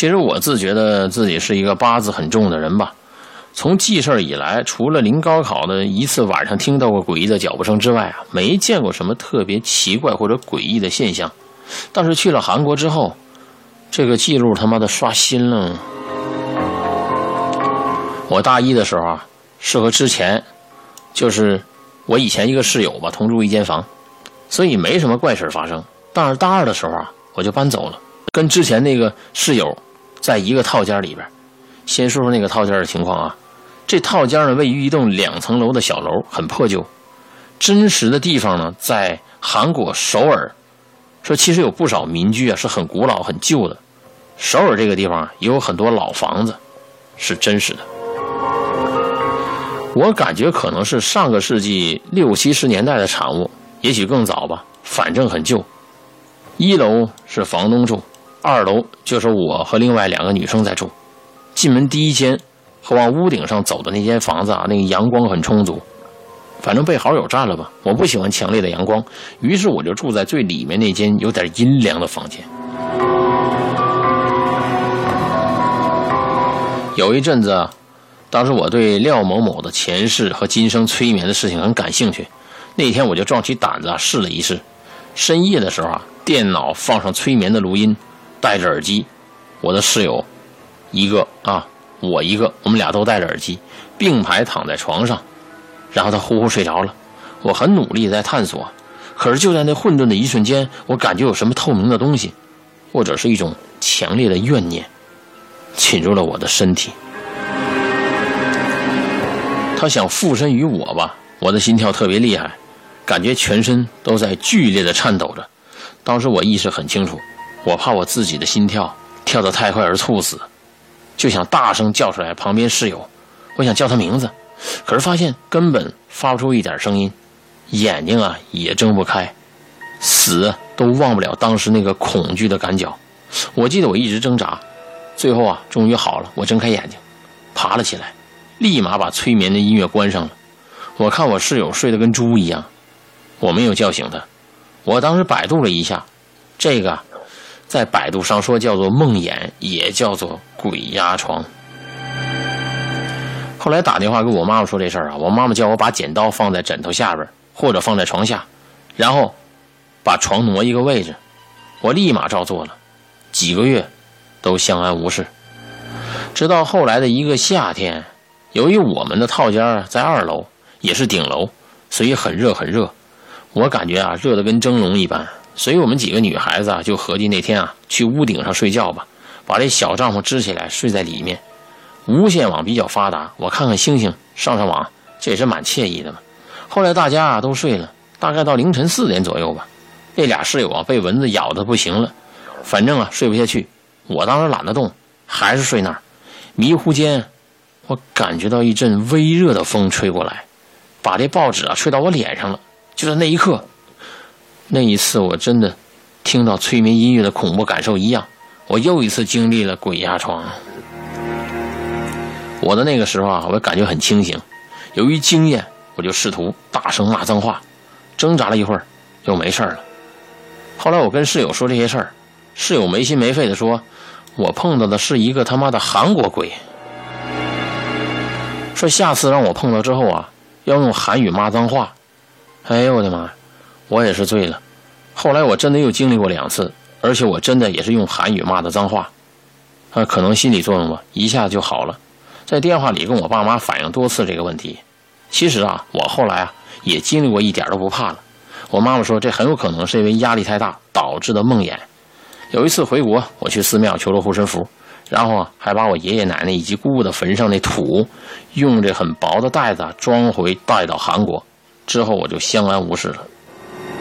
其实我自觉得自己是一个八字很重的人吧。从记事以来，除了临高考的一次晚上听到过诡异的脚步声之外啊，没见过什么特别奇怪或者诡异的现象。但是去了韩国之后，这个记录他妈的刷新了。我大一的时候啊，是和之前，就是我以前一个室友吧，同住一间房，所以没什么怪事发生。但是大二的时候啊，我就搬走了，跟之前那个室友在一个套间里边。先说说那个套间的情况啊，这套间呢位于一栋两层楼的小楼，很破旧。真实的地方呢在韩国首尔，说其实有不少民居啊是很古老、很旧的。首尔这个地方也有很多老房子，是真实的。我感觉可能是上个世纪六七十年代的产物，也许更早吧，反正很旧。一楼是房东住，二楼就是我和另外两个女生在住。进门第一间和往屋顶上走的那间房子啊，那个阳光很充足，反正被好友占了吧。我不喜欢强烈的阳光，于是我就住在最里面那间有点阴凉的房间。有一阵子，当时我对廖某某的前世和今生催眠的事情很感兴趣，那天我就壮起胆子试了一试。深夜的时候啊，电脑放上催眠的录音，戴着耳机，我的室友。一个啊，我一个，我们俩都戴着耳机，并排躺在床上，然后他呼呼睡着了。我很努力在探索，可是就在那混沌的一瞬间，我感觉有什么透明的东西，或者是一种强烈的怨念，侵入了我的身体。他想附身于我吧？我的心跳特别厉害，感觉全身都在剧烈的颤抖着。当时我意识很清楚，我怕我自己的心跳跳得太快而猝死。就想大声叫出来，旁边室友，我想叫他名字，可是发现根本发不出一点声音，眼睛啊也睁不开，死都忘不了当时那个恐惧的感觉。我记得我一直挣扎，最后啊终于好了，我睁开眼睛，爬了起来，立马把催眠的音乐关上了。我看我室友睡得跟猪一样，我没有叫醒他。我当时百度了一下，这个。在百度上说叫做梦魇，也叫做鬼压床。后来打电话跟我妈妈说这事儿啊，我妈妈叫我把剪刀放在枕头下边，或者放在床下，然后把床挪一个位置。我立马照做了，几个月都相安无事。直到后来的一个夏天，由于我们的套间在二楼，也是顶楼，所以很热很热。我感觉啊，热得跟蒸笼一般。所以我们几个女孩子啊，就合计那天啊，去屋顶上睡觉吧，把这小帐篷支起来，睡在里面。无线网比较发达，我看看星星，上上网，这也是蛮惬意的嘛。后来大家啊都睡了，大概到凌晨四点左右吧，那俩室友啊被蚊子咬的不行了，反正啊睡不下去。我当时懒得动，还是睡那儿。迷糊间，我感觉到一阵微热的风吹过来，把这报纸啊吹到我脸上了。就在那一刻。那一次我真的听到催眠音乐的恐怖感受一样，我又一次经历了鬼压床。我的那个时候啊，我感觉很清醒，由于经验，我就试图大声骂脏话，挣扎了一会儿，就没事了。后来我跟室友说这些事儿，室友没心没肺的说，我碰到的是一个他妈的韩国鬼，说下次让我碰到之后啊，要用韩语骂脏话。哎呦我的妈！我也是醉了，后来我真的又经历过两次，而且我真的也是用韩语骂的脏话，啊，可能心理作用吧，一下就好了。在电话里跟我爸妈反映多次这个问题，其实啊，我后来啊也经历过，一点都不怕了。我妈妈说这很有可能是因为压力太大导致的梦魇。有一次回国，我去寺庙求了护身符，然后啊还把我爷爷奶奶以及姑姑的坟上那土，用这很薄的袋子装回带到韩国，之后我就相安无事了。